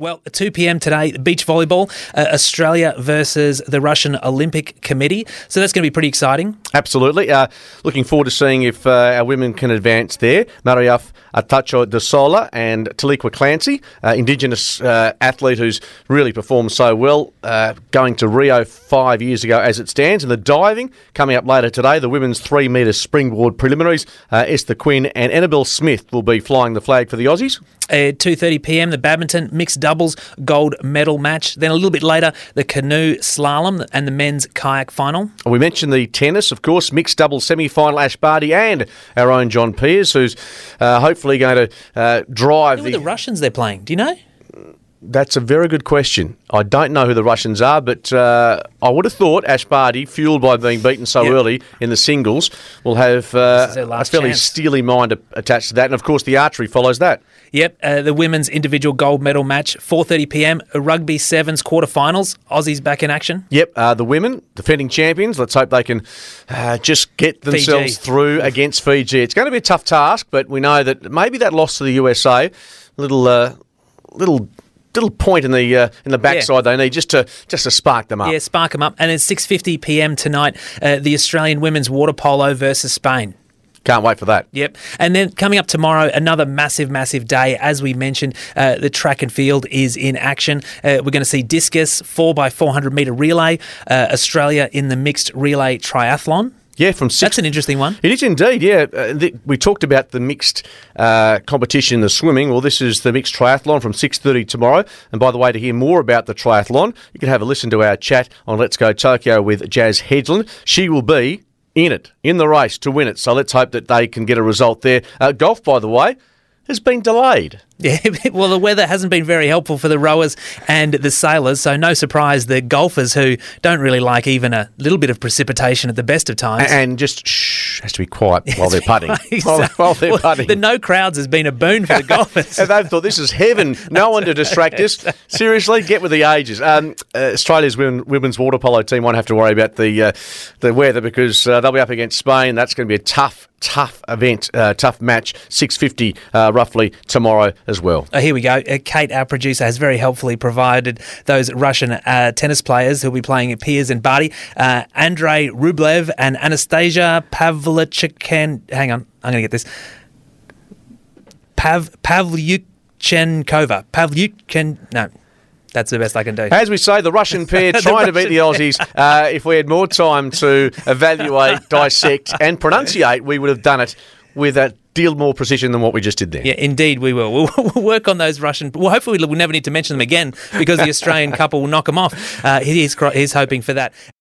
Well, 2 p.m. today, beach volleyball, uh, Australia versus the Russian Olympic Committee. So that's going to be pretty exciting. Absolutely. Uh, looking forward to seeing if uh, our women can advance there. Mariafe Artacho del Solar and Taliqua Clancy, uh, Indigenous uh, athlete who's really performed so well, uh, going to Rio five years ago as it stands. And the diving coming up later today, the women's three metre springboard preliminaries. Esther Quinn and Annabelle Smith will be flying the flag for the Aussies. At 2:30 p.m., the badminton mixed doubles gold medal match. Then a little bit later, the canoe slalom and the men's kayak final. We mentioned the tennis, of course, mixed doubles semi-final. Ash Barty and our own John Peers, who's uh, hopefully going to uh, drive Who the, the Russians they're playing. Do you know? That's a very good question. I don't know who the Russians are, but uh, I would have thought Ash Barty, fueled by being beaten so yep. early in the singles, will have uh, a fairly chance. steely mind attached to that. And of course, the archery follows that. Yep, uh, the women's individual gold medal match, 4:30 p.m. Rugby sevens quarterfinals. Aussies back in action. Yep, uh, the women defending champions. Let's hope they can uh, just get themselves Fiji. through against Fiji. It's going to be a tough task, but we know that maybe that loss to the USA, little uh, little little point in the uh, in the backside yeah. they need just to just to spark them up. Yeah, spark them up. And it's 6:50 p.m. tonight, uh, the Australian women's water polo versus Spain. Can't wait for that. Yep. And then coming up tomorrow, another massive, massive day. As we mentioned, uh, the track and field is in action. Uh, we're going to see discus, 4x400 metre relay, uh, Australia in the mixed relay triathlon. Yeah, from six. That's an interesting one. It is indeed. Yeah, uh, the, we talked about the mixed uh, competition, the swimming. Well, this is the mixed triathlon from six thirty tomorrow. And by the way, to hear more about the triathlon, you can have a listen to our chat on Let's Go Tokyo with Jazz Hedlund. She will be in it, in the race to win it. So let's hope that they can get a result there. Uh, golf, by the way, has been delayed. Yeah, well, the weather hasn't been very helpful for the rowers and the sailors, so no surprise the golfers who don't really like even a little bit of precipitation at the best of times. And just shh, has to be quiet while they're putting. while, while, they're putting. The no crowds has been a boon for the golfers. and they've thought this is heaven. No one to distract us. Seriously, get with the ages. Um, uh, Australia's women, women's water polo team won't have to worry about the uh, the weather because uh, they'll be up against Spain. That's going to be a tough tough event, uh, tough match, 6.50 uh, roughly tomorrow as well. Oh, here we go. Uh, Kate, our producer, has very helpfully provided those Russian uh, tennis players who'll be playing at Peers and Barty. Uh, Andrei Rublev and Anastasia Pavlyuchen. Hang on, I'm going to get this. Pav Pavlyuchenkova. Pavlyuchen. No. That's the best I can do. As we say, the Russian pair trying to beat the Aussies. Uh, if we had more time to evaluate, dissect, and pronunciate, we would have done it with a deal more precision than what we just did there. Yeah, indeed we will. We'll, we'll work on those Russian. Well, hopefully we'll never need to mention them again because the Australian couple will knock them off. Uh, he's, he's hoping for that.